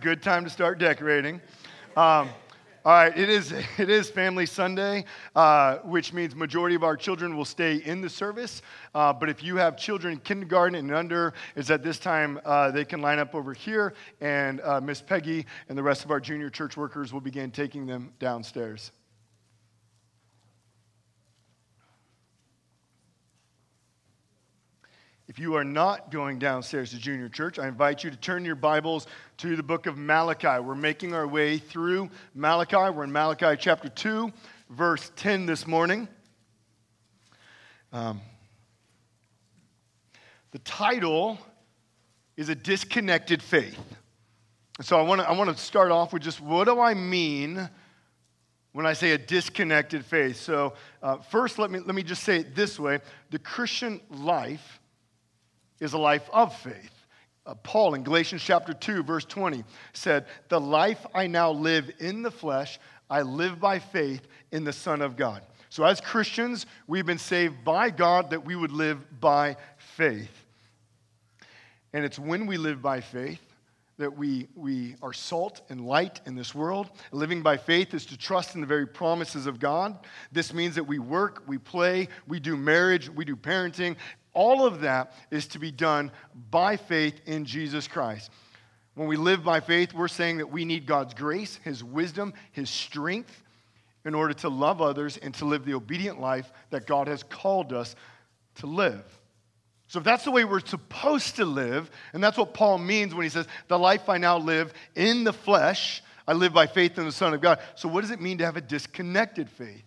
Good time to start decorating. Um, all right, it is, it is Family Sunday, uh, which means majority of our children will stay in the service. Uh, but if you have children in kindergarten and under, is at this time uh, they can line up over here, and uh, Miss Peggy and the rest of our junior church workers will begin taking them downstairs. If you are not going downstairs to junior church, I invite you to turn your Bibles to the book of Malachi. We're making our way through Malachi. We're in Malachi chapter 2, verse 10 this morning. Um, the title is A Disconnected Faith. So I want to I want to start off with just what do I mean when I say a disconnected faith? So, uh, first, let me, let me just say it this way the Christian life is a life of faith. Uh, Paul in Galatians chapter 2, verse 20 said, The life I now live in the flesh, I live by faith in the Son of God. So, as Christians, we've been saved by God that we would live by faith. And it's when we live by faith that we, we are salt and light in this world. Living by faith is to trust in the very promises of God. This means that we work, we play, we do marriage, we do parenting, all of that is to be done by faith in Jesus Christ. When we live by faith, we're saying that we need God's grace, His wisdom, His strength in order to love others and to live the obedient life that God has called us to live. So, if that's the way we're supposed to live, and that's what Paul means when he says, The life I now live in the flesh, I live by faith in the Son of God. So, what does it mean to have a disconnected faith?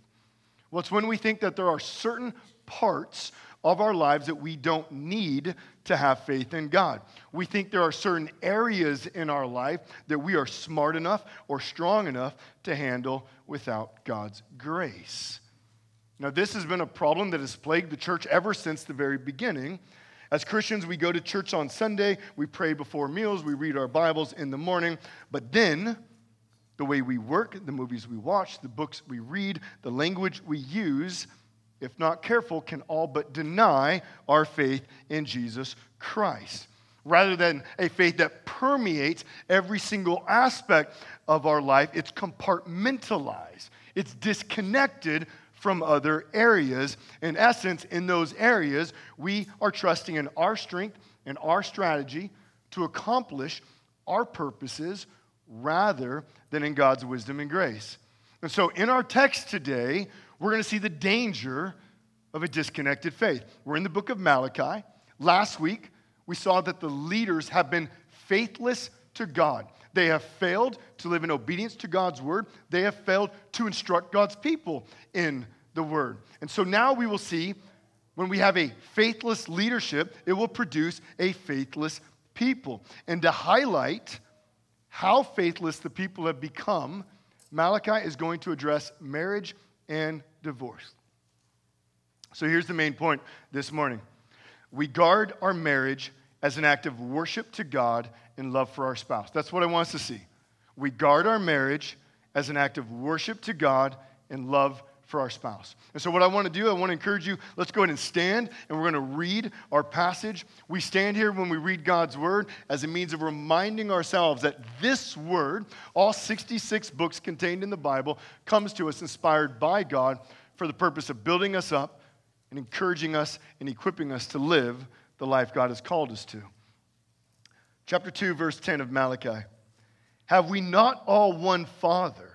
Well, it's when we think that there are certain parts of our lives that we don't need to have faith in God. We think there are certain areas in our life that we are smart enough or strong enough to handle without God's grace. Now, this has been a problem that has plagued the church ever since the very beginning. As Christians, we go to church on Sunday, we pray before meals, we read our Bibles in the morning, but then the way we work, the movies we watch, the books we read, the language we use, if not careful, can all but deny our faith in Jesus Christ. Rather than a faith that permeates every single aspect of our life, it's compartmentalized, it's disconnected from other areas. In essence, in those areas, we are trusting in our strength and our strategy to accomplish our purposes rather than in God's wisdom and grace. And so, in our text today, we're going to see the danger of a disconnected faith. We're in the book of Malachi. Last week, we saw that the leaders have been faithless to God. They have failed to live in obedience to God's word. They have failed to instruct God's people in the word. And so now we will see when we have a faithless leadership, it will produce a faithless people. And to highlight how faithless the people have become, Malachi is going to address marriage and divorce. So here's the main point this morning we guard our marriage as an act of worship to God and love for our spouse. That's what I want us to see. We guard our marriage as an act of worship to God and love for our spouse. And so, what I want to do, I want to encourage you, let's go ahead and stand and we're going to read our passage. We stand here when we read God's word as a means of reminding ourselves that this word, all 66 books contained in the Bible, comes to us inspired by God for the purpose of building us up and encouraging us and equipping us to live the life God has called us to. Chapter 2, verse 10 of Malachi. Have we not all one Father?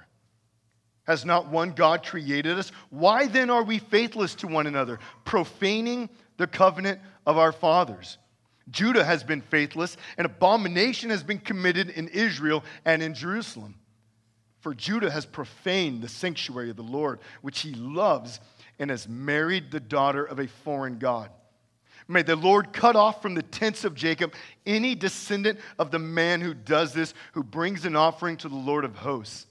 Has not one God created us? Why then are we faithless to one another, profaning the covenant of our fathers? Judah has been faithless, and abomination has been committed in Israel and in Jerusalem. For Judah has profaned the sanctuary of the Lord, which he loves, and has married the daughter of a foreign God. May the Lord cut off from the tents of Jacob any descendant of the man who does this, who brings an offering to the Lord of hosts.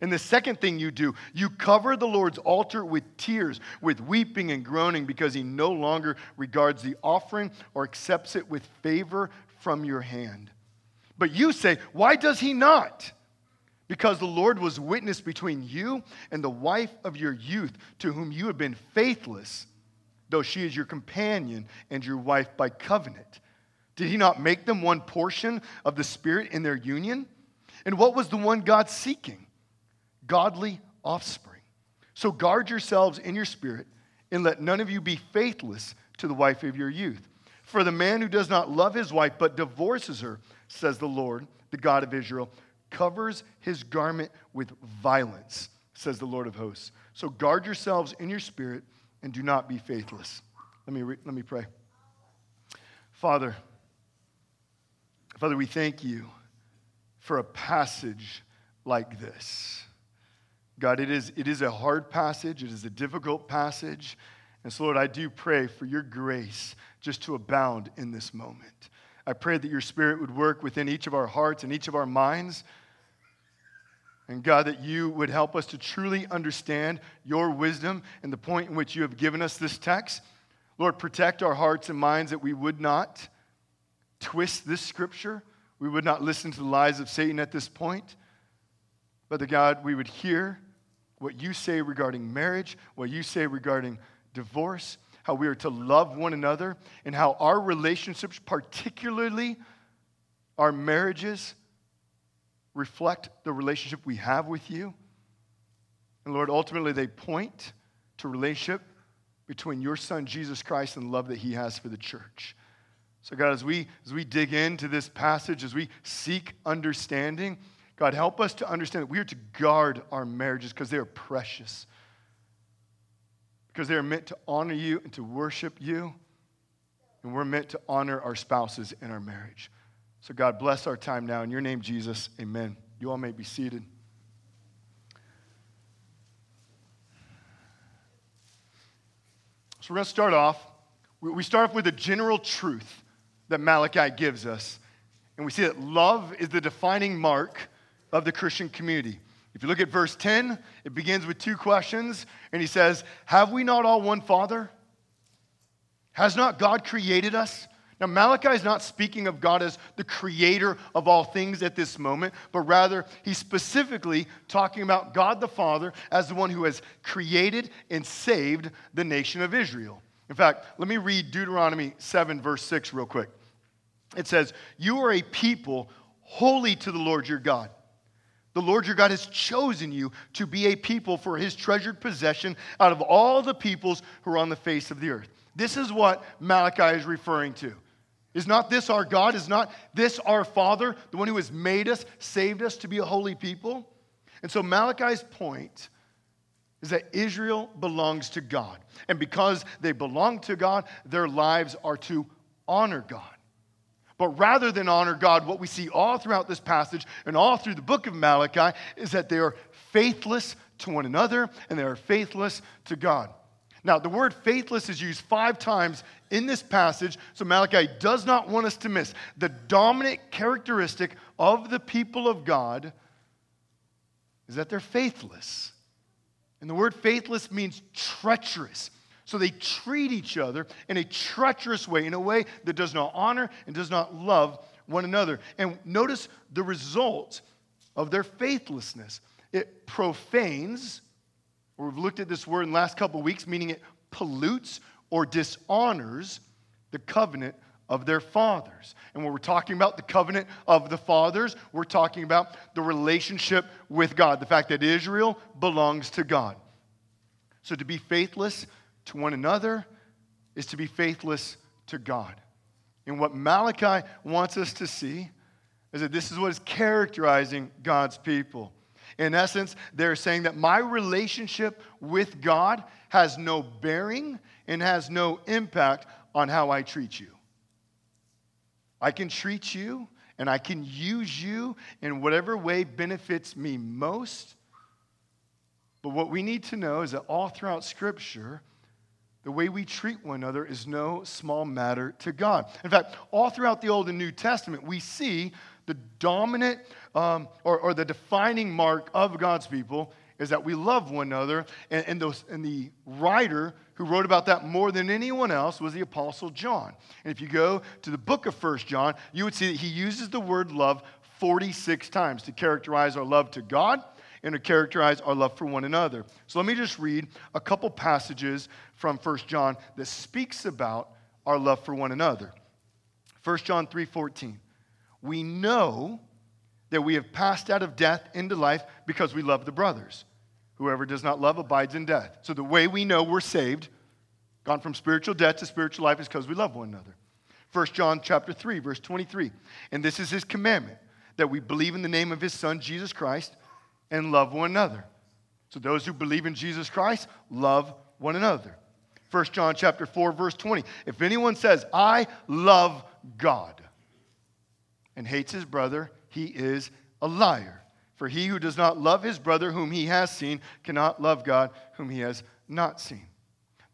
And the second thing you do, you cover the Lord's altar with tears, with weeping and groaning, because he no longer regards the offering or accepts it with favor from your hand. But you say, Why does he not? Because the Lord was witness between you and the wife of your youth, to whom you have been faithless, though she is your companion and your wife by covenant. Did he not make them one portion of the Spirit in their union? And what was the one God seeking? Godly offspring. So guard yourselves in your spirit, and let none of you be faithless to the wife of your youth. For the man who does not love his wife but divorces her, says the Lord, the God of Israel, covers his garment with violence, says the Lord of hosts. So guard yourselves in your spirit and do not be faithless. Let me, re- let me pray. Father, Father, we thank you for a passage like this. God, it is, it is a hard passage, it is a difficult passage. And so, Lord, I do pray for your grace just to abound in this moment. I pray that your spirit would work within each of our hearts and each of our minds. And God, that you would help us to truly understand your wisdom and the point in which you have given us this text. Lord, protect our hearts and minds that we would not twist this scripture. We would not listen to the lies of Satan at this point. But that God, we would hear what you say regarding marriage, what you say regarding divorce, how we are to love one another, and how our relationships, particularly our marriages, reflect the relationship we have with you. And Lord, ultimately they point to relationship between your son Jesus Christ and love that he has for the church. So God, as we as we dig into this passage, as we seek understanding, God, help us to understand that we are to guard our marriages because they are precious because they are meant to honor you and to worship you. And we're meant to honor our spouses in our marriage. So, God, bless our time now. In your name, Jesus, amen. You all may be seated. So, we're going to start off. We start off with a general truth that Malachi gives us. And we see that love is the defining mark of the Christian community. If you look at verse 10, it begins with two questions, and he says, Have we not all one Father? Has not God created us? Now, Malachi is not speaking of God as the creator of all things at this moment, but rather he's specifically talking about God the Father as the one who has created and saved the nation of Israel. In fact, let me read Deuteronomy 7, verse 6, real quick. It says, You are a people holy to the Lord your God. The Lord your God has chosen you to be a people for his treasured possession out of all the peoples who are on the face of the earth. This is what Malachi is referring to. Is not this our God? Is not this our Father, the one who has made us, saved us to be a holy people? And so Malachi's point is that Israel belongs to God. And because they belong to God, their lives are to honor God. But rather than honor God, what we see all throughout this passage and all through the book of Malachi is that they are faithless to one another and they are faithless to God. Now, the word faithless is used five times in this passage, so Malachi does not want us to miss the dominant characteristic of the people of God is that they're faithless. And the word faithless means treacherous. So they treat each other in a treacherous way, in a way that does not honor and does not love one another. And notice the result of their faithlessness it profanes, or we've looked at this word in the last couple of weeks, meaning it pollutes or dishonors the covenant of their fathers. And when we're talking about the covenant of the fathers, we're talking about the relationship with God, the fact that Israel belongs to God. So to be faithless to one another is to be faithless to God. And what Malachi wants us to see is that this is what is characterizing God's people. In essence, they're saying that my relationship with God has no bearing and has no impact on how I treat you. I can treat you and I can use you in whatever way benefits me most. But what we need to know is that all throughout Scripture, the way we treat one another is no small matter to God. In fact, all throughout the Old and New Testament, we see the dominant um, or, or, the defining mark of God's people is that we love one another. And, and, those, and the writer who wrote about that more than anyone else was the Apostle John. And if you go to the book of First John, you would see that he uses the word love 46 times to characterize our love to God and to characterize our love for one another. So let me just read a couple passages from 1 John that speaks about our love for one another. 1 John 3:14. We know that we have passed out of death into life because we love the brothers. Whoever does not love abides in death. So the way we know we're saved, gone from spiritual death to spiritual life, is because we love one another. 1 John chapter 3, verse 23. And this is his commandment, that we believe in the name of his son, Jesus Christ, and love one another. So those who believe in Jesus Christ love one another. 1 John chapter 4 verse 20. If anyone says, "I love God," and hates his brother, he is a liar. For he who does not love his brother whom he has seen cannot love God whom he has not seen.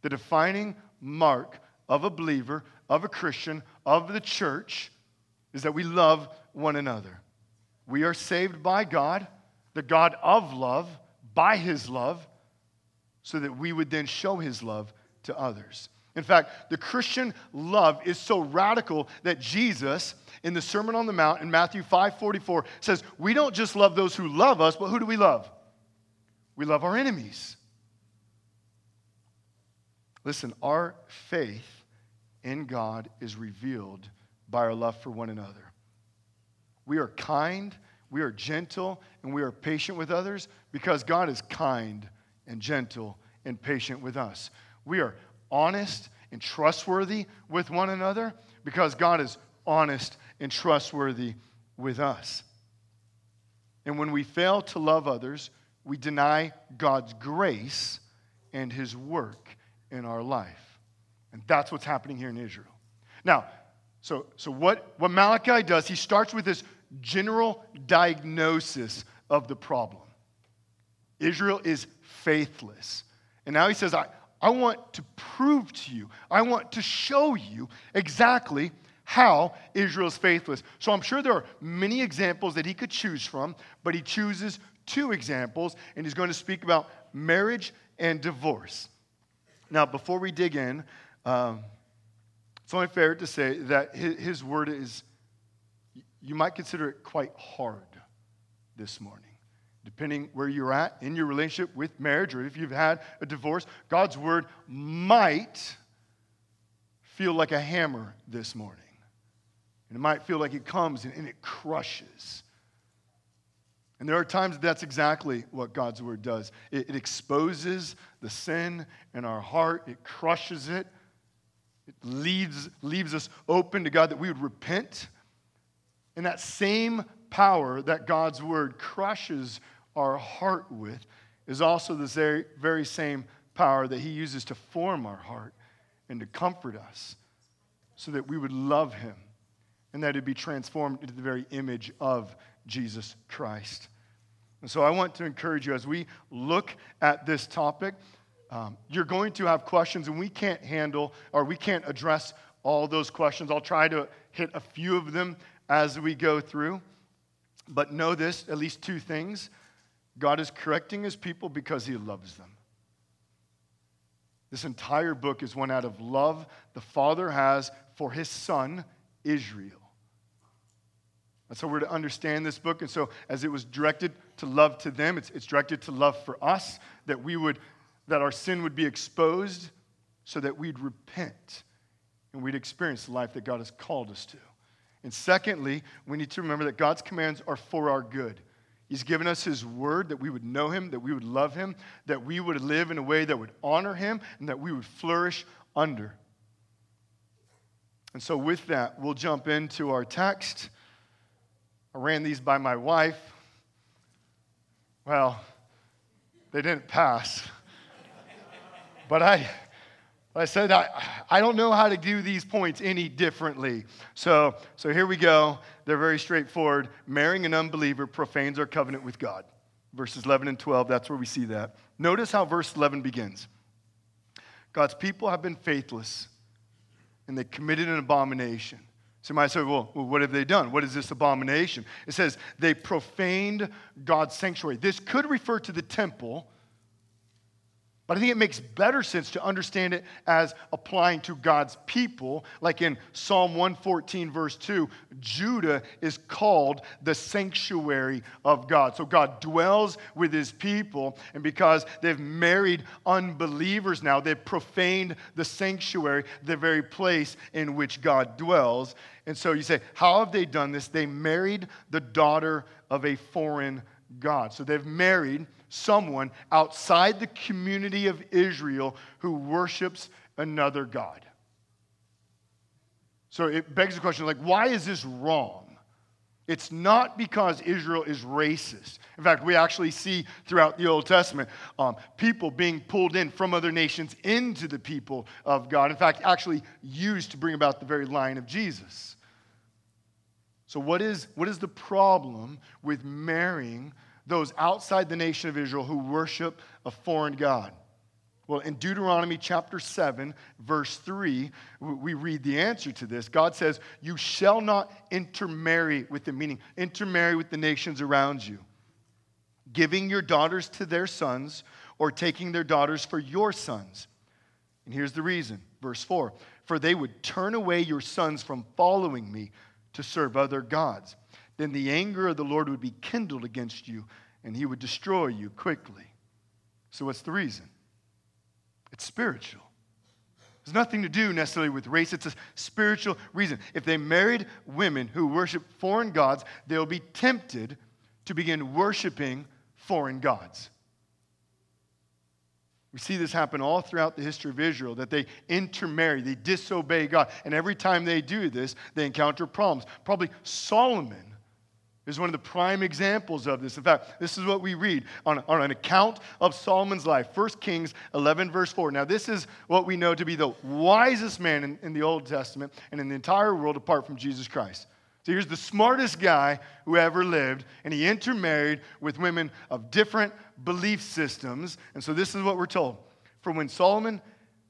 The defining mark of a believer, of a Christian, of the church is that we love one another. We are saved by God, the God of love, by his love, so that we would then show his love to others. In fact, the Christian love is so radical that Jesus, in the Sermon on the Mount in Matthew 5 44, says, We don't just love those who love us, but who do we love? We love our enemies. Listen, our faith in God is revealed by our love for one another. We are kind, we are gentle, and we are patient with others because God is kind and gentle and patient with us. We are honest and trustworthy with one another because God is honest and trustworthy with us. And when we fail to love others, we deny God's grace and his work in our life. And that's what's happening here in Israel. Now, so, so what, what Malachi does, he starts with this general diagnosis of the problem. Israel is faithless. And now he says, I, I want to prove to you, I want to show you exactly how Israel is faithless. So I'm sure there are many examples that he could choose from, but he chooses two examples, and he's going to speak about marriage and divorce. Now, before we dig in, um, it's only fair to say that his, his word is, you might consider it quite hard this morning depending where you're at in your relationship with marriage or if you've had a divorce, God's word might feel like a hammer this morning. And it might feel like it comes and, and it crushes. And there are times that's exactly what God's word does it, it exposes the sin in our heart, it crushes it, it leaves, leaves us open to God that we would repent. And that same power that God's word crushes our heart with is also the very, same power that he uses to form our heart and to comfort us so that we would love him and that it be transformed into the very image of Jesus Christ. And so I want to encourage you as we look at this topic, um, you're going to have questions, and we can't handle or we can't address all those questions. I'll try to hit a few of them as we go through. But know this at least two things God is correcting his people because he loves them. This entire book is one out of love the Father has for his son, Israel. That's how we're to understand this book. And so, as it was directed to love to them, it's, it's directed to love for us, that we would, that our sin would be exposed so that we'd repent and we'd experience the life that God has called us to. And secondly, we need to remember that God's commands are for our good. He's given us His word that we would know Him, that we would love Him, that we would live in a way that would honor Him, and that we would flourish under. And so, with that, we'll jump into our text. I ran these by my wife. Well, they didn't pass. but I, I said, I, I don't know how to do these points any differently. So, so here we go. They're very straightforward. Marrying an unbeliever profanes our covenant with God. Verses 11 and 12, that's where we see that. Notice how verse 11 begins God's people have been faithless, and they committed an abomination. Somebody said, well, well, what have they done? What is this abomination? It says, they profaned God's sanctuary. This could refer to the temple But I think it makes better sense to understand it as applying to God's people. Like in Psalm 114, verse 2, Judah is called the sanctuary of God. So God dwells with his people, and because they've married unbelievers now, they've profaned the sanctuary, the very place in which God dwells. And so you say, How have they done this? They married the daughter of a foreign God. So they've married someone outside the community of Israel who worships another God. So it begs the question like, why is this wrong? It's not because Israel is racist. In fact, we actually see throughout the Old Testament um, people being pulled in from other nations into the people of God. In fact, actually used to bring about the very line of Jesus. So, what is, what is the problem with marrying those outside the nation of Israel who worship a foreign God? Well, in Deuteronomy chapter 7, verse 3, we read the answer to this. God says, You shall not intermarry with them, meaning intermarry with the nations around you, giving your daughters to their sons or taking their daughters for your sons. And here's the reason, verse 4 For they would turn away your sons from following me to serve other gods then the anger of the Lord would be kindled against you, and he would destroy you quickly. So, what's the reason? It's spiritual. It's nothing to do necessarily with race, it's a spiritual reason. If they married women who worship foreign gods, they'll be tempted to begin worshiping foreign gods. We see this happen all throughout the history of Israel that they intermarry, they disobey God. And every time they do this, they encounter problems. Probably Solomon is one of the prime examples of this. In fact, this is what we read on, on an account of Solomon's life 1 Kings 11, verse 4. Now, this is what we know to be the wisest man in, in the Old Testament and in the entire world apart from Jesus Christ. So here's the smartest guy who ever lived, and he intermarried with women of different belief systems. And so this is what we're told. For when Solomon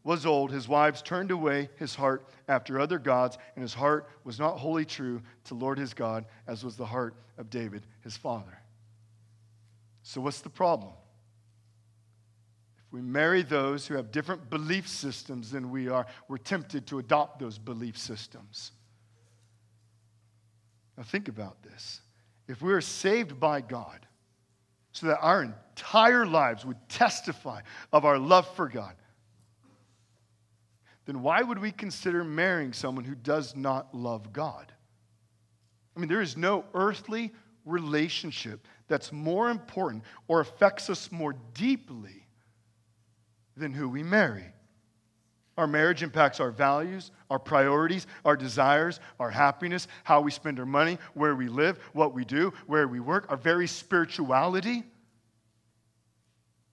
was old, his wives turned away his heart after other gods, and his heart was not wholly true to Lord his God, as was the heart of David, his father. So, what's the problem? If we marry those who have different belief systems than we are, we're tempted to adopt those belief systems. Now, think about this. If we are saved by God, so that our entire lives would testify of our love for God, then why would we consider marrying someone who does not love God? I mean, there is no earthly relationship that's more important or affects us more deeply than who we marry. Our marriage impacts our values, our priorities, our desires, our happiness, how we spend our money, where we live, what we do, where we work, our very spirituality.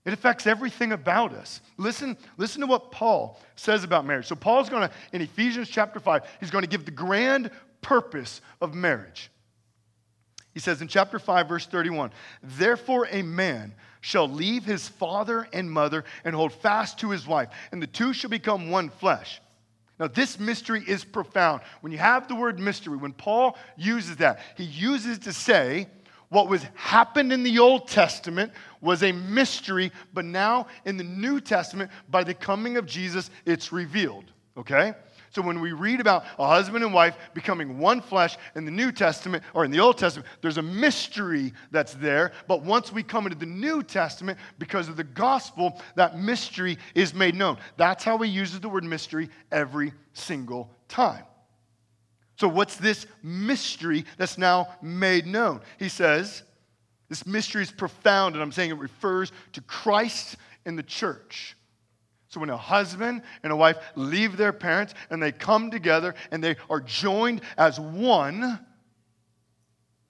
It affects everything about us. Listen, listen to what Paul says about marriage. So, Paul's going to, in Ephesians chapter 5, he's going to give the grand purpose of marriage. He says in chapter 5, verse 31, Therefore a man shall leave his father and mother and hold fast to his wife, and the two shall become one flesh. Now, this mystery is profound. When you have the word mystery, when Paul uses that, he uses to say what was happened in the Old Testament was a mystery, but now in the New Testament, by the coming of Jesus, it's revealed. Okay? So when we read about a husband and wife becoming one flesh in the New Testament or in the Old Testament, there's a mystery that's there. But once we come into the New Testament, because of the gospel, that mystery is made known. That's how he uses the word mystery every single time. So, what's this mystery that's now made known? He says, this mystery is profound, and I'm saying it refers to Christ and the church. So, when a husband and a wife leave their parents and they come together and they are joined as one,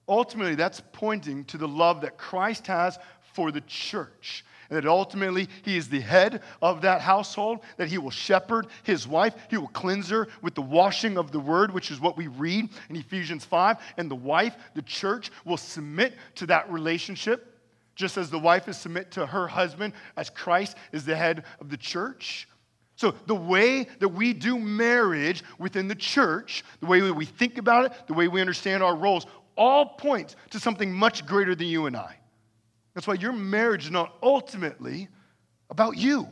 ultimately that's pointing to the love that Christ has for the church and that ultimately he is the head of that household, that he will shepherd his wife, he will cleanse her with the washing of the word, which is what we read in Ephesians 5, and the wife, the church, will submit to that relationship, just as the wife is submit to her husband, as Christ is the head of the church. So, the way that we do marriage within the church, the way that we think about it, the way we understand our roles, all point to something much greater than you and I. That's why your marriage is not ultimately about you.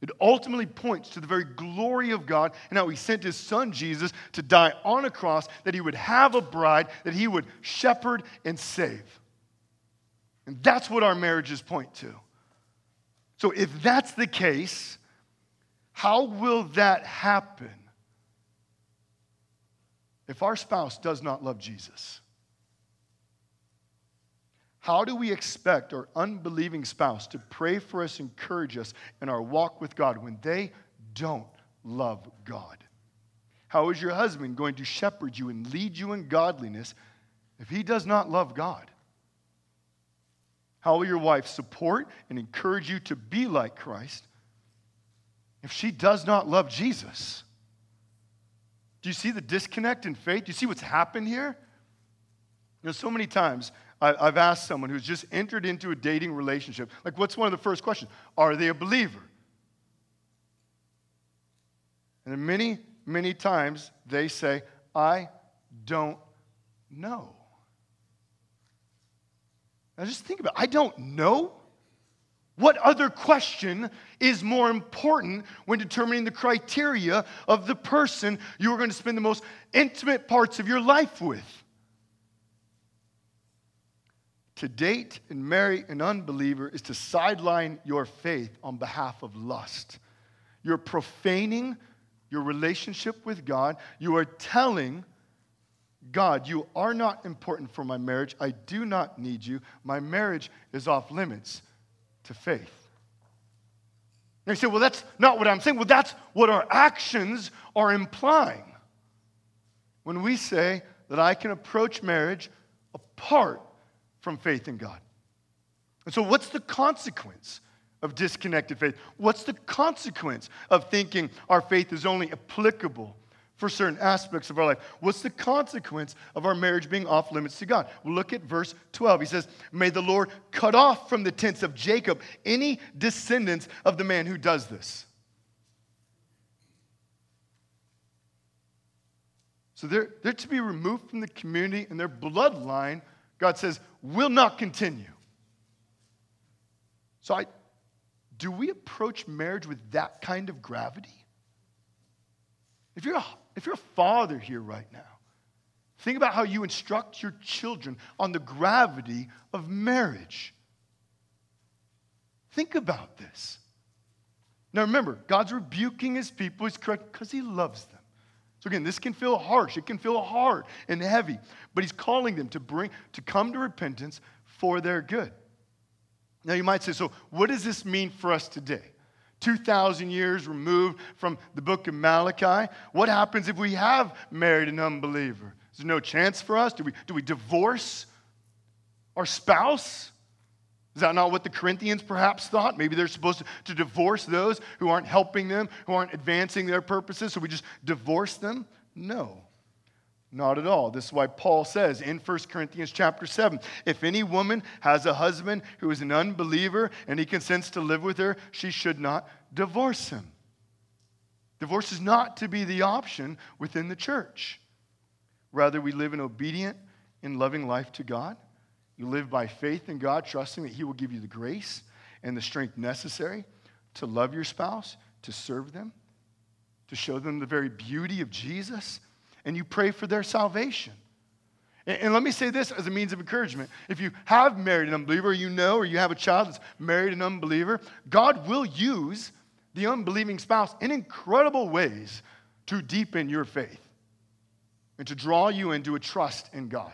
It ultimately points to the very glory of God and how He sent His Son Jesus to die on a cross, that He would have a bride, that He would shepherd and save. And that's what our marriages point to. So, if that's the case, how will that happen if our spouse does not love Jesus? How do we expect our unbelieving spouse to pray for us, encourage us in our walk with God when they don't love God? How is your husband going to shepherd you and lead you in godliness if he does not love God? How will your wife support and encourage you to be like Christ if she does not love Jesus? Do you see the disconnect in faith? Do you see what's happened here? You know, so many times I've asked someone who's just entered into a dating relationship, like, what's one of the first questions? Are they a believer? And many, many times they say, I don't know. Now just think about it. I don't know. What other question is more important when determining the criteria of the person you are going to spend the most intimate parts of your life with? To date and marry an unbeliever is to sideline your faith on behalf of lust. You're profaning your relationship with God. You are telling God, you are not important for my marriage. I do not need you. My marriage is off limits to faith. And you say, well, that's not what I'm saying. Well, that's what our actions are implying. When we say that I can approach marriage apart from faith in God. And so, what's the consequence of disconnected faith? What's the consequence of thinking our faith is only applicable for certain aspects of our life? What's the consequence of our marriage being off limits to God? Look at verse 12. He says, May the Lord cut off from the tents of Jacob any descendants of the man who does this. So they're, they're to be removed from the community and their bloodline God says, will not continue. So, I, do we approach marriage with that kind of gravity? If you're, a, if you're a father here right now, think about how you instruct your children on the gravity of marriage. Think about this. Now remember, God's rebuking his people, he's correct because he loves them. So again, this can feel harsh, it can feel hard and heavy, but he's calling them to bring to come to repentance for their good. Now you might say, so what does this mean for us today? 2,000 years removed from the book of Malachi. What happens if we have married an unbeliever? Is there no chance for us? Do we, do we divorce our spouse? Is that not what the Corinthians perhaps thought? Maybe they're supposed to, to divorce those who aren't helping them, who aren't advancing their purposes, so we just divorce them? No. Not at all. This is why Paul says in 1 Corinthians chapter 7 if any woman has a husband who is an unbeliever and he consents to live with her, she should not divorce him. Divorce is not to be the option within the church. Rather, we live an obedient and loving life to God you live by faith in God, trusting that He will give you the grace and the strength necessary to love your spouse, to serve them, to show them the very beauty of Jesus, and you pray for their salvation. And, let me say this as a means of encouragement. If you have married an unbeliever, you know, or you have a child that's married an unbeliever, God will use the unbelieving spouse in incredible ways to deepen your faith and to draw you into a trust in God.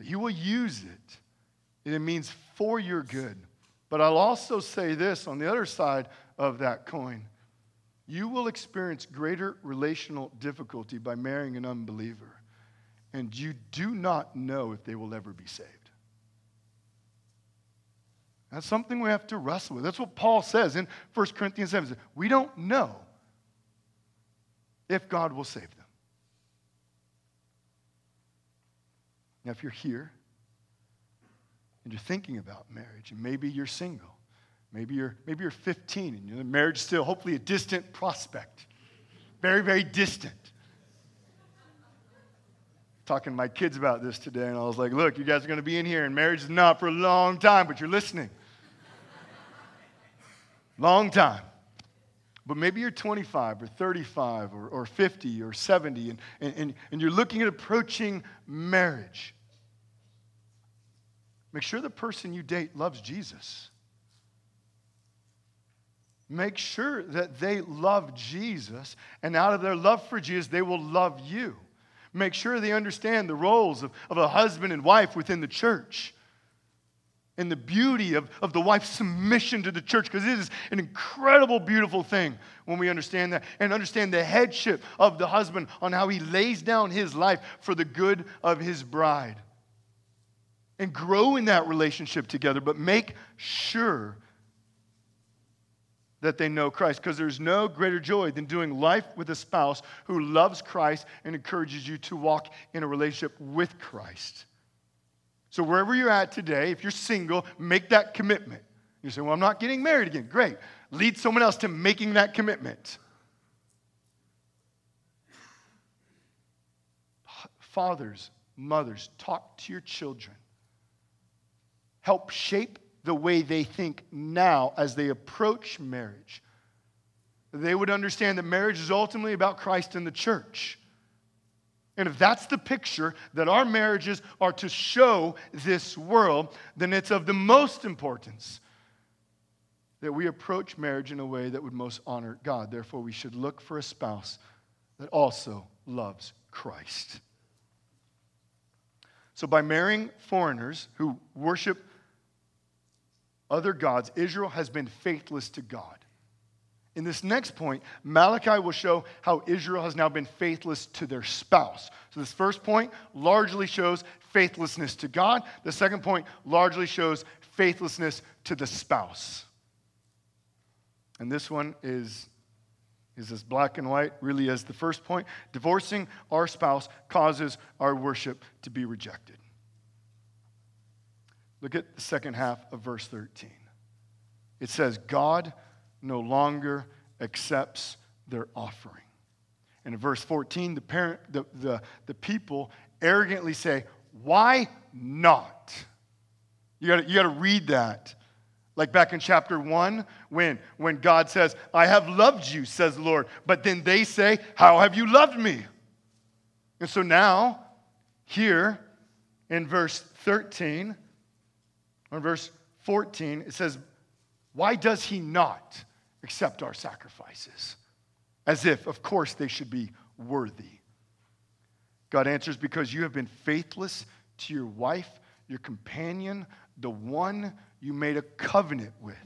So he will use it, and it means for your good. But I'll also say this on the other side of that coin you will experience greater relational difficulty by marrying an unbeliever, and you do not know if they will ever be saved. That's something we have to wrestle with. That's what Paul says in 1 Corinthians 7. We don't know if God will save them. Now, if you're here and you're thinking about marriage, and maybe you're single, maybe you're, maybe you're 15 and your marriage is still hopefully a distant prospect, very, very distant. Talking to my kids about this today, and I was like, look, you guys are going to be in here, and marriage is not for a long time, but you're listening. Long time. But maybe you're 25 or 35 or, or 50 or 70 and, and, and you're looking at approaching marriage. Make sure the person you date loves Jesus. Make sure that they love Jesus, and out of their love for Jesus, they will love you. Make sure they understand the roles of, of a husband and wife within the church and the beauty of, of the wife's submission to the church, because it is an incredible, beautiful thing when we understand that and understand the headship of the husband on how he lays down his life for the good of his bride. And grow in that relationship together, but make sure that they know Christ because there's no greater joy than doing life with a spouse who loves Christ and encourages you to walk in a relationship with Christ. So, wherever you're at today, if you're single, make that commitment. You say, Well, I'm not getting married again. Great. Lead someone else to making that commitment. Fathers, mothers, talk to your children. Help shape the way they think now as they approach marriage. They would understand that marriage is ultimately about Christ and the church. And if that's the picture that our marriages are to show this world, then it's of the most importance that we approach marriage in a way that would most honor God. Therefore, we should look for a spouse that also loves Christ. So, by marrying foreigners who worship other gods, Israel has been faithless to God. In this next point, Malachi will show how Israel has now been faithless to their spouse. So, this first point largely shows faithlessness to God. The second point largely shows faithlessness to the spouse. And this one is, is as black and white, really, as the first point. Divorcing our spouse causes our worship to be rejected. Look at the second half of verse 13. It says, God no longer accepts their offering. And in verse 14, the, parent, the, the, the people arrogantly say, Why not? You got you gotta read that. Like back in chapter 1, when, when God says, I have loved you, says the Lord. But then they say, How have you loved me? And so now, here in verse 13, or verse 14, it says, Why does he not accept our sacrifices? As if, of course, they should be worthy. God answers, Because you have been faithless to your wife, your companion, the one you made a covenant with.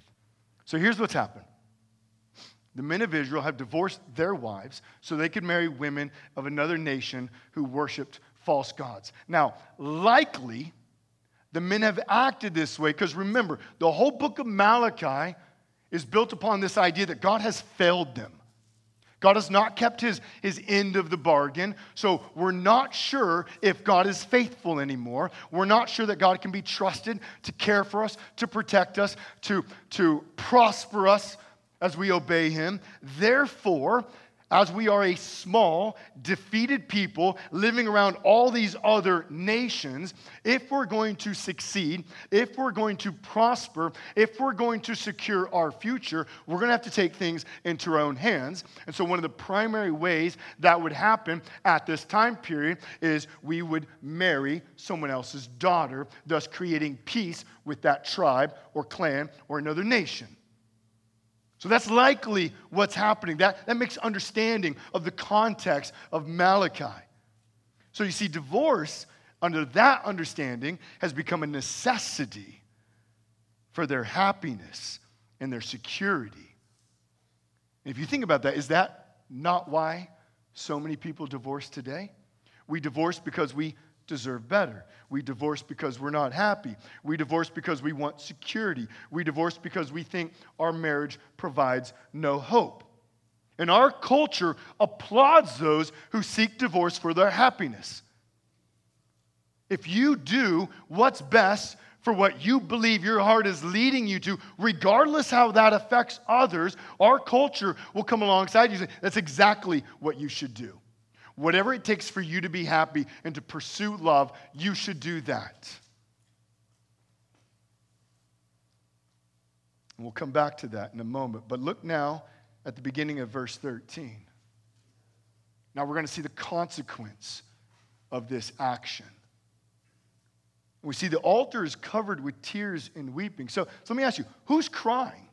So here's what's happened. The men of Israel have divorced their wives so they could marry women of another nation who worshiped false gods. Now, likely, the men have acted this way because remember, the whole book of Malachi is built upon this idea that God has failed them. God has not kept his, his end of the bargain. So we're not sure if God is faithful anymore. We're not sure that God can be trusted to care for us, to protect us, to, to prosper us as we obey him. Therefore, as we are a small, defeated people living around all these other nations, if we're going to succeed, if we're going to prosper, if we're going to secure our future, we're going to have to take things into our own hands. And so, one of the primary ways that would happen at this time period is we would marry someone else's daughter, thus creating peace with that tribe or clan or another nation. So that's likely what's happening. That, that makes understanding of the context of Malachi. So you see, divorce, under that understanding, has become a necessity for their happiness and their security. if you think about that, is that not why so many people divorce today? We divorce because we deserve better. We divorce because we're not happy. We divorce because we want security. We divorce because we think our marriage provides no hope. And our culture applauds those who seek divorce for their happiness. If you do what's best for what you believe your heart is leading you to, regardless how that affects others, our culture will come alongside you and say, that's exactly what you should do. Whatever it takes for you to be happy and to pursue love, you should do that. And we'll come back to that in a moment. But look now at the beginning of verse 13. Now we're going to see the consequence of this action. We see the altar is covered with tears and weeping. So, so let me ask you who's crying?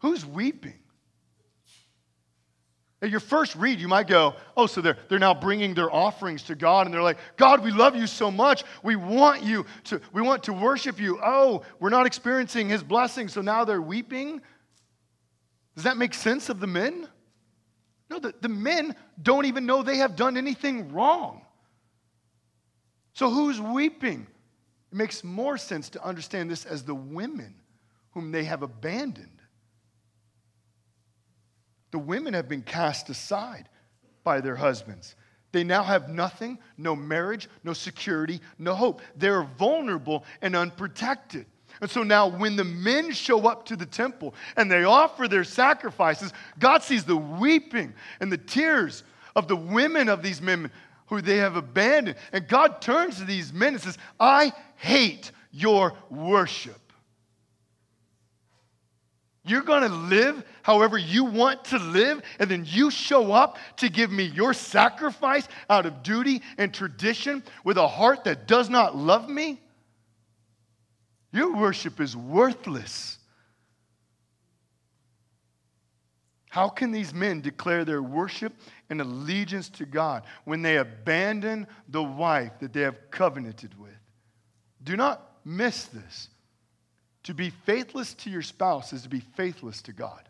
Who's weeping? At your first read, you might go, Oh, so they're, they're now bringing their offerings to God, and they're like, God, we love you so much. We want you to, we want to worship you. Oh, we're not experiencing his blessing, so now they're weeping. Does that make sense of the men? No, the, the men don't even know they have done anything wrong. So who's weeping? It makes more sense to understand this as the women whom they have abandoned. The women have been cast aside by their husbands. They now have nothing, no marriage, no security, no hope. They're vulnerable and unprotected. And so now, when the men show up to the temple and they offer their sacrifices, God sees the weeping and the tears of the women of these men who they have abandoned. And God turns to these men and says, I hate your worship. You're going to live however you want to live, and then you show up to give me your sacrifice out of duty and tradition with a heart that does not love me? Your worship is worthless. How can these men declare their worship and allegiance to God when they abandon the wife that they have covenanted with? Do not miss this. To be faithless to your spouse is to be faithless to God.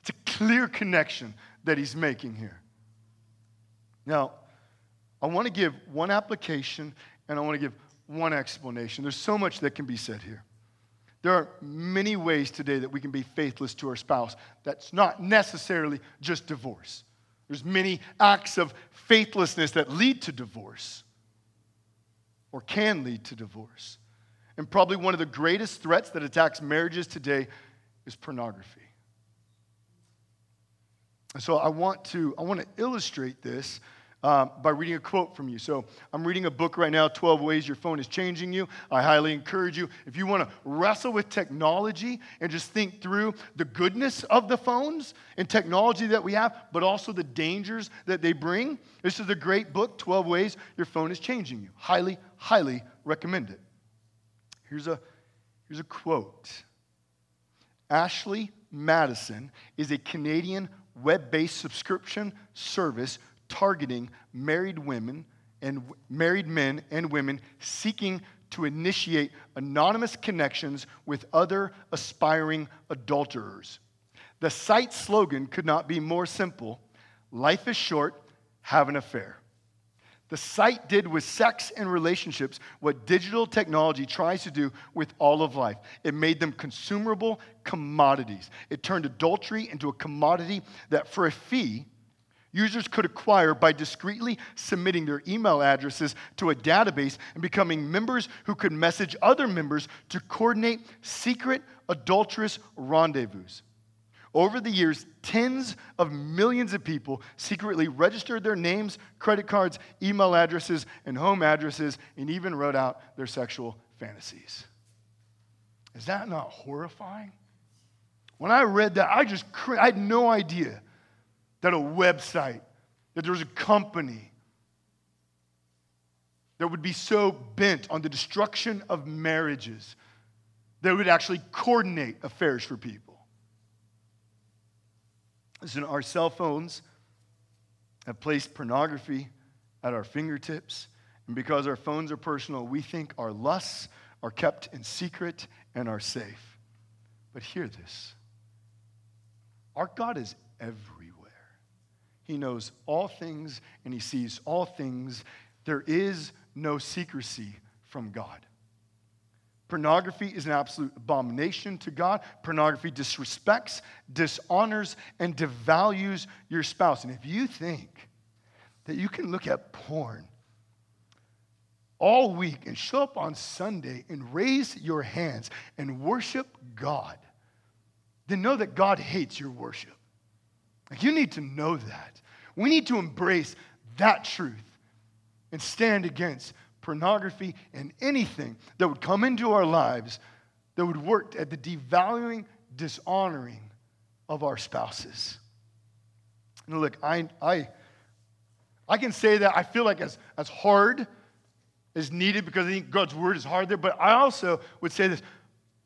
It's a clear connection that he's making here. Now, I want to give one application and I want to give one explanation. There's so much that can be said here. There are many ways today that we can be faithless to our spouse. That's not necessarily just divorce. There's many acts of faithlessness that lead to divorce or can lead to divorce. And probably one of the greatest threats that attacks marriages today is pornography. And so I want to I want to illustrate this um, by reading a quote from you. So I'm reading a book right now, 12 Ways Your Phone is Changing You. I highly encourage you, if you want to wrestle with technology and just think through the goodness of the phones and technology that we have, but also the dangers that they bring, this is a great book, 12 Ways Your Phone is Changing You. Highly, highly recommend it. Here's a, here's a quote Ashley Madison is a Canadian web based subscription service targeting married women and married men and women seeking to initiate anonymous connections with other aspiring adulterers. The site's slogan could not be more simple life is short, have an affair. The site did with sex and relationships what digital technology tries to do with all of life. It made them consumable commodities. It turned adultery into a commodity that, for a fee, users could acquire by discreetly submitting their email addresses to a database and becoming members who could message other members to coordinate secret adulterous rendezvous. Over the years, tens of millions of people secretly registered their names, credit cards, email addresses, and home addresses, and even wrote out their sexual fantasies. Is that not horrifying? When I read that, I just I had no idea that a website, that there was a company that would be so bent on the destruction of marriages that would actually coordinate affairs for people. Listen, our cell phones have placed pornography at our fingertips, and because our phones are personal, we think our lusts are kept in secret and are safe. But hear this our God is everywhere. He knows all things and he sees all things. There is no secrecy from God. Pornography is an absolute abomination to God. Pornography disrespects, dishonors, and devalues your spouse. And if you think that you can look at porn all week and show up on Sunday and raise your hands and worship God, then know that God hates your worship. Like you need to know that. We need to embrace that truth and stand against pornography and anything that would come into our lives that would work at the devaluing, dishonoring of our spouses. And look, I, I, I can say that I feel like as, as hard as needed because I think God's word is hard there, but I also would say this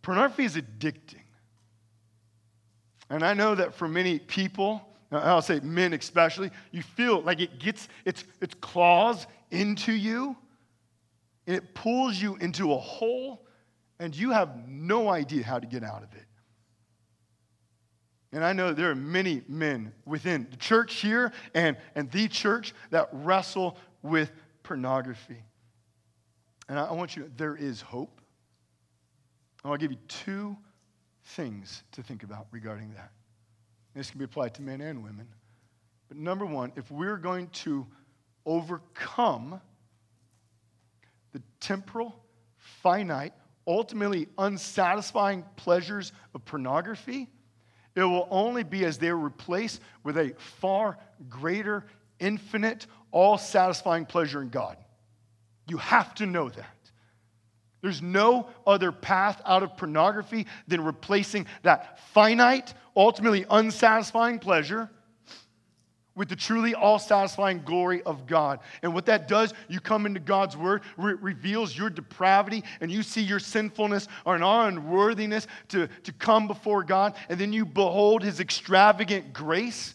pornography is addicting. And I know that for many people, I'll say men especially, you feel like it gets its, its claws into you and it pulls you into a hole and you have no idea how to get out of it. And I know there are many men within the church here and, and the church that wrestle with pornography. And I, I want you to know there is hope. I want to give you two things to think about regarding that. This can be applied to men and women. But number one, if we're going to overcome the temporal, finite, ultimately unsatisfying pleasures of pornography, it will only be as they're replaced with a far greater, infinite, all satisfying pleasure in God. You have to know that. There's no other path out of pornography than replacing that finite, ultimately unsatisfying pleasure with the truly all satisfying glory of God. And what that does, you come into God's word, re- reveals your depravity, and you see your sinfulness or our unworthiness to, to come before God, and then you behold his extravagant grace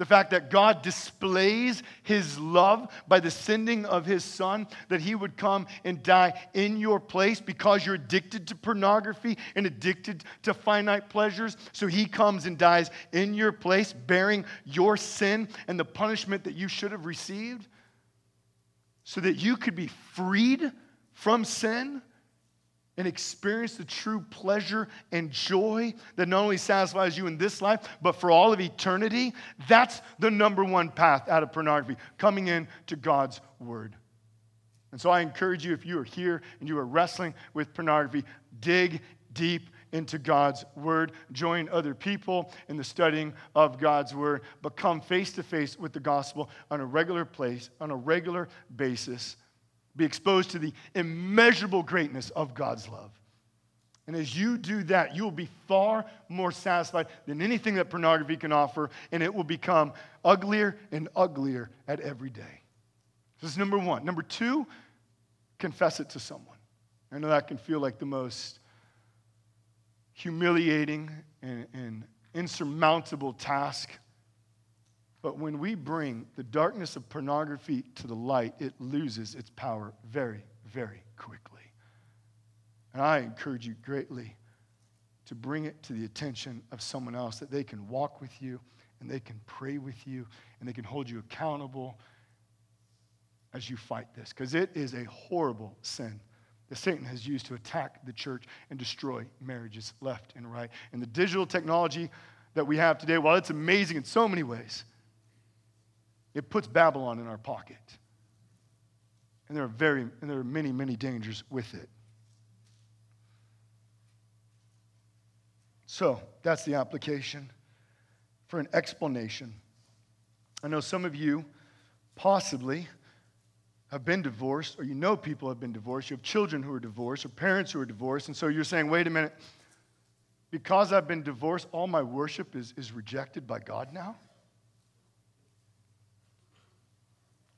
the fact that God displays his love by the sending of his son, that he would come and die in your place because you're addicted to pornography and addicted to finite pleasures. So he comes and dies in your place, bearing your sin and the punishment that you should have received, so that you could be freed from sin and experience the true pleasure and joy that not only satisfies you in this life, but for all of eternity, that's the number one path out of pornography, coming in to God's Word. And so I encourage you, if you are here and you are wrestling with pornography, dig deep into God's Word, join other people in the studying of God's Word, but come face to face with the gospel on a regular place, on a regular basis be exposed to the immeasurable greatness of God's love. And as you do that, you will be far more satisfied than anything that pornography can offer, and it will become uglier and uglier at every day. This is number one. Number two, confess it to someone. I know that can feel like the most humiliating and, and insurmountable task but when we bring the darkness of pornography to the light, it loses its power very, very quickly. And I encourage you greatly to bring it to the attention of someone else that they can walk with you and they can pray with you and they can hold you accountable as you fight this. Because it is a horrible sin that Satan has used to attack the church and destroy marriages left and right. And the digital technology that we have today, while it's amazing in so many ways, it puts Babylon in our pocket. And there are very and there are many, many dangers with it. So that's the application for an explanation. I know some of you possibly have been divorced, or you know people have been divorced. You have children who are divorced, or parents who are divorced. And so you're saying, wait a minute, because I've been divorced, all my worship is, is rejected by God now?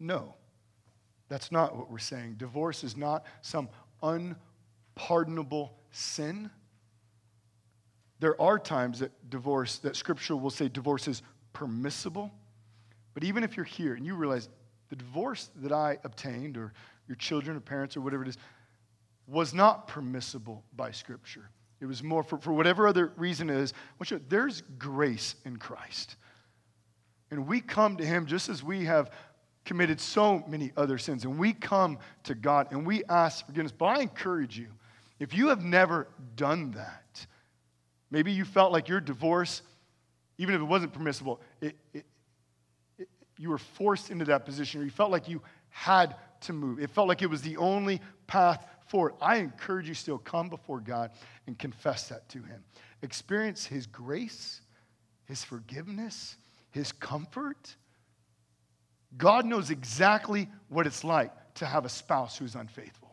No, that's not what we're saying. Divorce is not some unpardonable sin. There are times that divorce, that scripture will say divorce is permissible. But even if you're here and you realize the divorce that I obtained, or your children or parents or whatever it is, was not permissible by Scripture. It was more for, for whatever other reason it is. You there's grace in Christ. And we come to Him just as we have committed so many other sins. And we come to God and we ask forgiveness. But I encourage you, if you have never done that, maybe you felt like your divorce, even if it wasn't permissible, it, it, it, you were forced into that position, or you felt like you had to move. It felt like it was the only path forward. I encourage you still come before God and confess that to Him. Experience His grace, His forgiveness, His comfort God knows exactly what it's like to have a spouse who's unfaithful.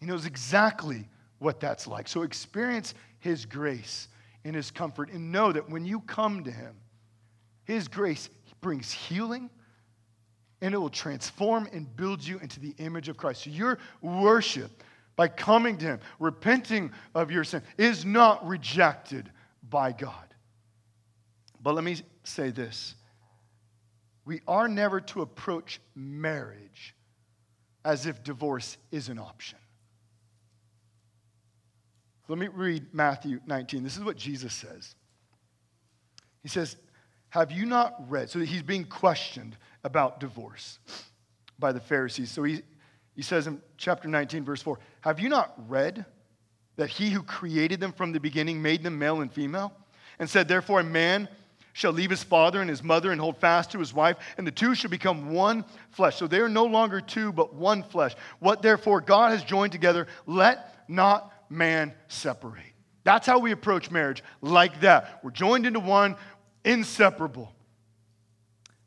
He knows exactly what that's like. So experience His grace and His comfort and know that when you come to Him, His grace brings healing and it will transform and build you into the image of Christ. So your worship by coming to Him, repenting of your sin, is not rejected by God. But let me say this we are never to approach marriage as if divorce is an option. Let me read Matthew 19. This is what Jesus says. He says, Have you not read? So he's being questioned about divorce by the Pharisees. So he, he says in chapter 19, verse 4 Have you not read that he who created them from the beginning made them male and female? And said, Therefore, a man shall leave his father and his mother and hold fast to his wife, and the two shall become one flesh. So they are no longer two, but one flesh. What therefore God has joined together, let not man separate. That's how we approach marriage, like that. We're joined into one, inseparable.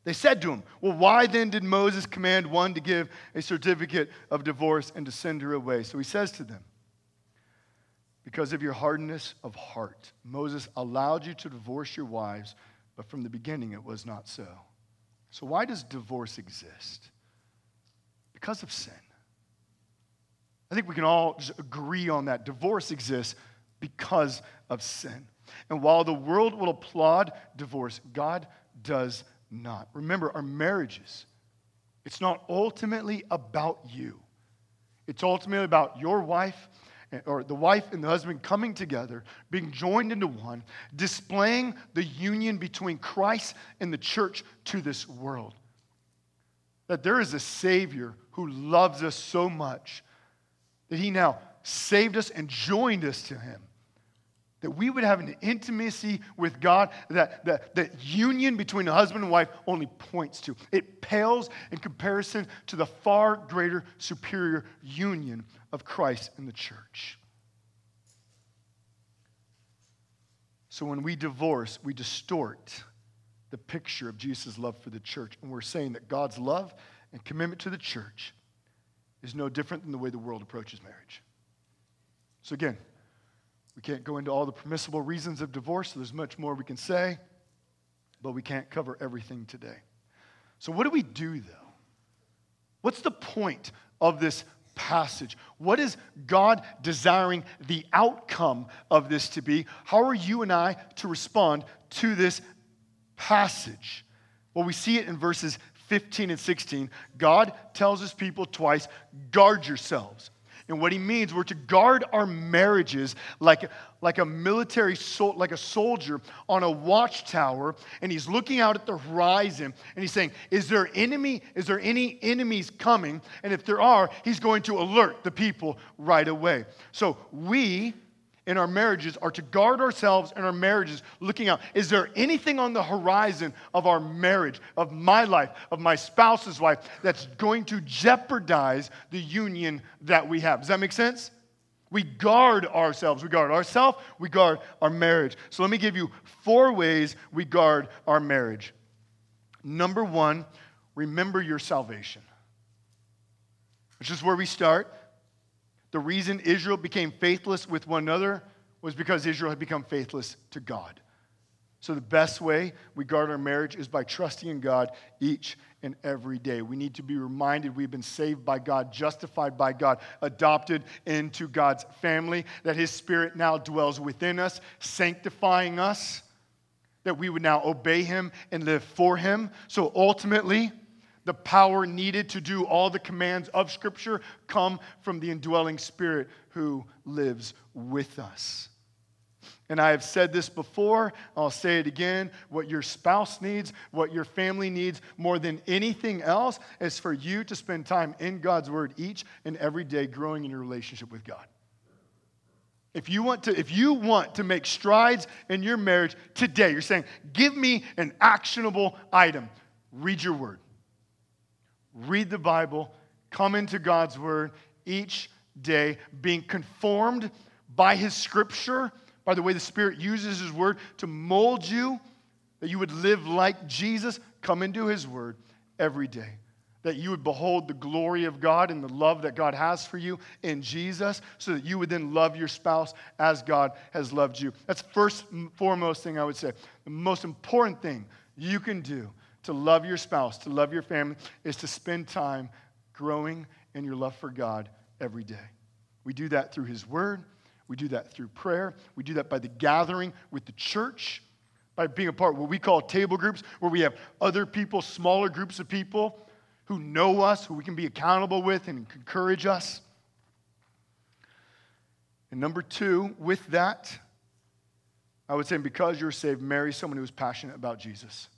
They said to him, Well, why then did Moses command one to give a certificate of divorce and to send her away? So he says to them, Because of your hardness of heart, Moses allowed you to divorce your wives but from the beginning it was not so. So, why does divorce exist? Because of sin. I think we can all just agree on that. Divorce exists because of sin. And while the world will applaud divorce, God does not. Remember, our marriages, it's not ultimately about you. It's ultimately about your wife or the wife and the husband coming together, being joined into one, displaying the union between Christ and the church to this world. That there is a Savior who loves us so much that He now saved us and joined us to Him. That we would have an intimacy with God that, that, that union between a husband and wife only points to. It pales in comparison to the far greater, superior union of Christ in the church. So when we divorce, we distort the picture of Jesus' love for the church. And we're saying that God's love and commitment to the church is no different than the way the world approaches marriage. So again, we can't go into all the permissible reasons of divorce, so there's much more we can say, but we can't cover everything today. So, what do we do though? What's the point of this passage? What is God desiring the outcome of this to be? How are you and I to respond to this passage? Well, we see it in verses 15 and 16. God tells his people twice guard yourselves. And what he means, we're to guard our marriages like, like a military, sol- like a soldier on a watchtower, and he's looking out at the horizon, and he's saying, "Is there enemy? Is there any enemies coming? And if there are, he's going to alert the people right away." So we in our marriages are to guard ourselves in our marriages, looking out. Is there anything on the horizon of our marriage, of my life, of my spouse's life, that's going to jeopardize the union that we have? Does that make sense? We guard ourselves. We guard ourselves. We guard our marriage. So let me give you four ways we guard our marriage. Number one, remember your salvation. Which is where we start. The reason Israel became faithless with one another was because Israel had become faithless to God. So, the best way we guard our marriage is by trusting in God each and every day. We need to be reminded we've been saved by God, justified by God, adopted into God's family, that His Spirit now dwells within us, sanctifying us, that we would now obey Him and live for Him. So, ultimately, the power needed to do all the commands of Scripture come from the indwelling Spirit who lives with us. And I have said this before, I'll say it again. What your spouse needs, what your family needs more than anything else is for you to spend time in God's Word each and every day growing in your relationship with God. If you want to, if you want to make strides in your marriage today, you're saying, give me an actionable item. Read your word read the Bible, come into God's Word each day, being conformed by His Scripture, by the way the Spirit uses His Word to mold you, that you would live like Jesus. Come into His Word every day. that you would behold the glory of God and the love that God has for you in Jesus, so that you would then love your spouse as God has loved you. That's first foremost thing I would say. The most important thing you can do to love your spouse, to love your family, is to spend time growing in your love for God every day. We do that through His Word. We do that through prayer. We do that by the gathering with the church, by being a part of what we call table groups, where we have other people, smaller groups of people who know us, who we can be accountable with and encourage us. And number two, with that, I would say because you're saved, marry someone who is passionate about Jesus.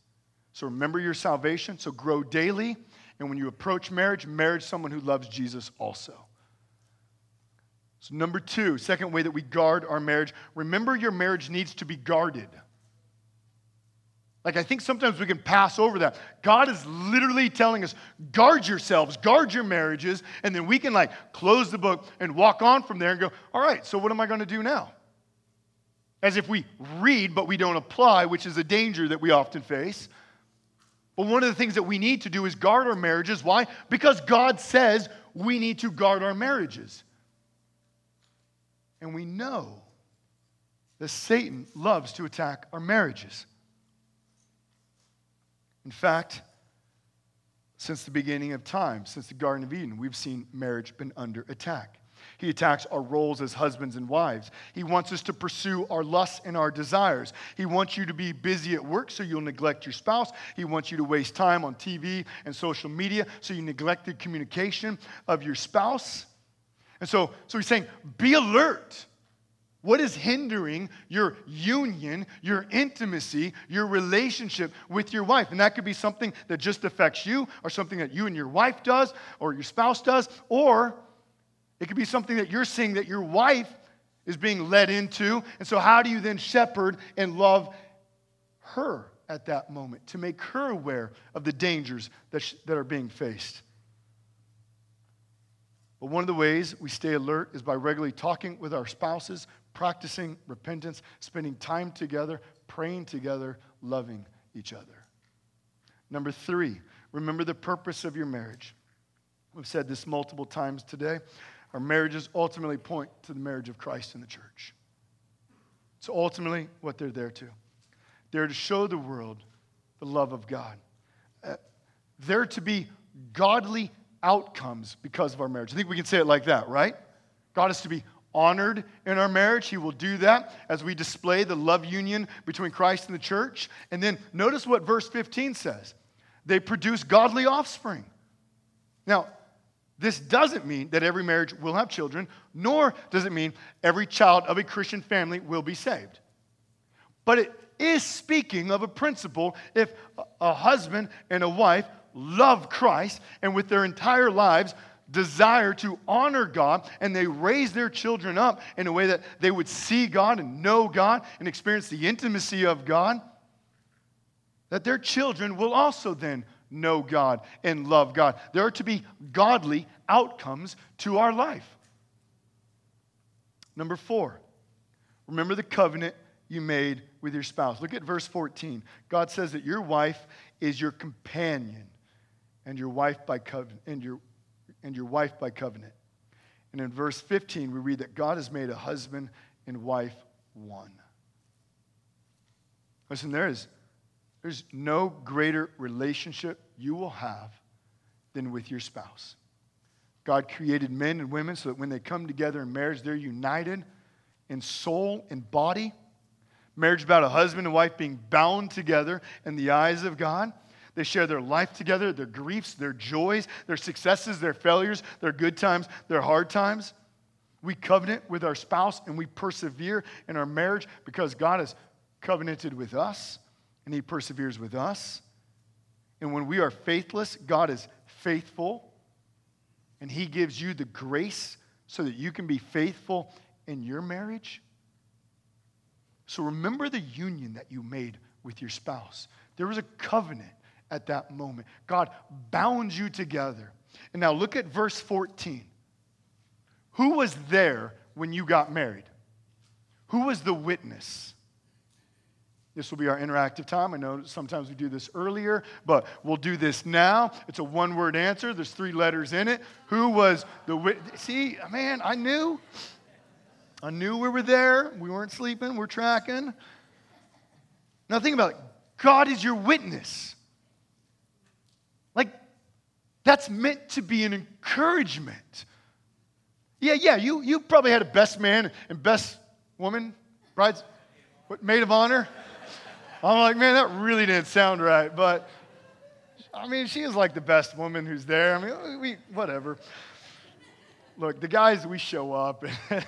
So remember your salvation, so grow daily. And when you approach marriage, marriage someone who loves Jesus also. So, number two, second way that we guard our marriage, remember your marriage needs to be guarded. Like, I think sometimes we can pass over that. God is literally telling us, guard yourselves, guard your marriages, and then we can like close the book and walk on from there and go, all right, so what am I going to do now? As if we read, but we don't apply, which is a danger that we often face. But one of the things that we need to do is guard our marriages. Why? Because God says we need to guard our marriages. And we know that Satan loves to attack our marriages. In fact, since the beginning of time, since the Garden of Eden, we've seen marriage been under attack. He attacks our roles as husbands and wives. He wants us to pursue our lusts and our desires. He wants you to be busy at work so you'll neglect your spouse. He wants you to waste time on TV and social media so you neglect the communication of your spouse. And so, so he's saying, be alert. What is hindering your union, your intimacy, your relationship with your wife? And that could be something that just affects you, or something that you and your wife does, or your spouse does, or it could be something that you're seeing that your wife is being led into. And so, how do you then shepherd and love her at that moment to make her aware of the dangers that, sh- that are being faced? But one of the ways we stay alert is by regularly talking with our spouses, practicing repentance, spending time together, praying together, loving each other. Number three, remember the purpose of your marriage. We've said this multiple times today. Our marriages ultimately point to the marriage of Christ and the church. It's ultimately what they're there to. They're to show the world the love of God. Uh, they're to be godly outcomes because of our marriage. I think we can say it like that, right? God is to be honored in our marriage. He will do that as we display the love union between Christ and the church. And then notice what verse 15 says they produce godly offspring. Now, this doesn't mean that every marriage will have children, nor does it mean every child of a Christian family will be saved. But it is speaking of a principle if a husband and a wife love Christ and with their entire lives desire to honor God and they raise their children up in a way that they would see God and know God and experience the intimacy of God, that their children will also then know God and love God. There are to be godly outcomes to our life. Number four, remember the covenant you made with your spouse. Look at verse 14. God says that your wife is your companion and your wife by covenant and your and your wife by covenant. And in verse 15, we read that God has made a husband and wife one. Listen, there is there's no greater relationship you will have than with your spouse. God created men and women so that when they come together in marriage, they're united in soul and body. Marriage about a husband and wife being bound together in the eyes of God. They share their life together, their griefs, their joys, their successes, their failures, their good times, their hard times. We covenant with our spouse and we persevere in our marriage because God has covenanted with us and He perseveres with us. And when we are faithless, God is faithful and He gives you the grace so that you can be faithful in your marriage. So remember the union that you made with your spouse. There was a covenant at that moment. God bound you together. And now look at verse 14. Who was there when you got married? Who was the witness? This will be our interactive time. I know sometimes we do this earlier, but we'll do this now. It's a one word answer, there's three letters in it. Who was the witness? See, man, I knew. I knew we were there. We weren't sleeping, we're tracking. Now, think about it God is your witness. Like, that's meant to be an encouragement. Yeah, yeah, you, you probably had a best man and best woman, brides, what, maid of honor. I'm like, man, that really didn't sound right. But I mean, she is like the best woman who's there. I mean, we, whatever. Look, the guys, we show up.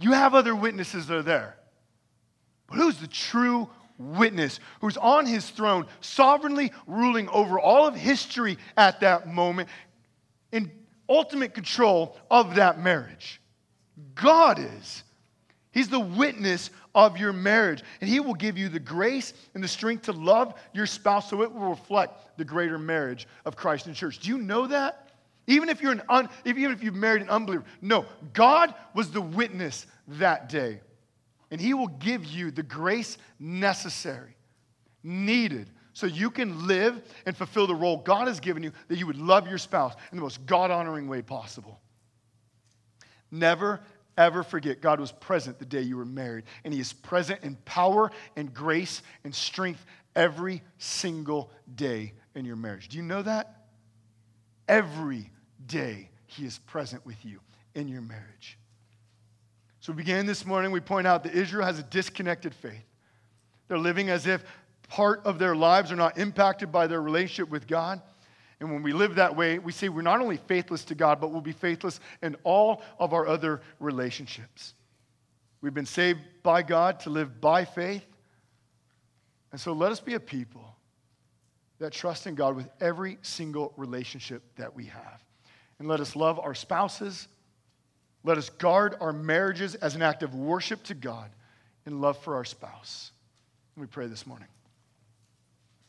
you have other witnesses that are there. But who's the true witness who's on his throne, sovereignly ruling over all of history at that moment, in ultimate control of that marriage? God is. He's the witness of your marriage. And He will give you the grace and the strength to love your spouse so it will reflect the greater marriage of Christ and church. Do you know that? Even if you're an un, even if you've married an unbeliever. No, God was the witness that day. And He will give you the grace necessary, needed, so you can live and fulfill the role God has given you that you would love your spouse in the most God honoring way possible. Never ever forget God was present the day you were married, and He is present in power and grace and strength every single day in your marriage. Do you know that? Every day He is present with you in your marriage. So we began this morning, we point out that Israel has a disconnected faith. They're living as if part of their lives are not impacted by their relationship with God. And when we live that way, we say we're not only faithless to God, but we'll be faithless in all of our other relationships. We've been saved by God to live by faith. And so let us be a people that trust in God with every single relationship that we have. And let us love our spouses. Let us guard our marriages as an act of worship to God and love for our spouse. We pray this morning.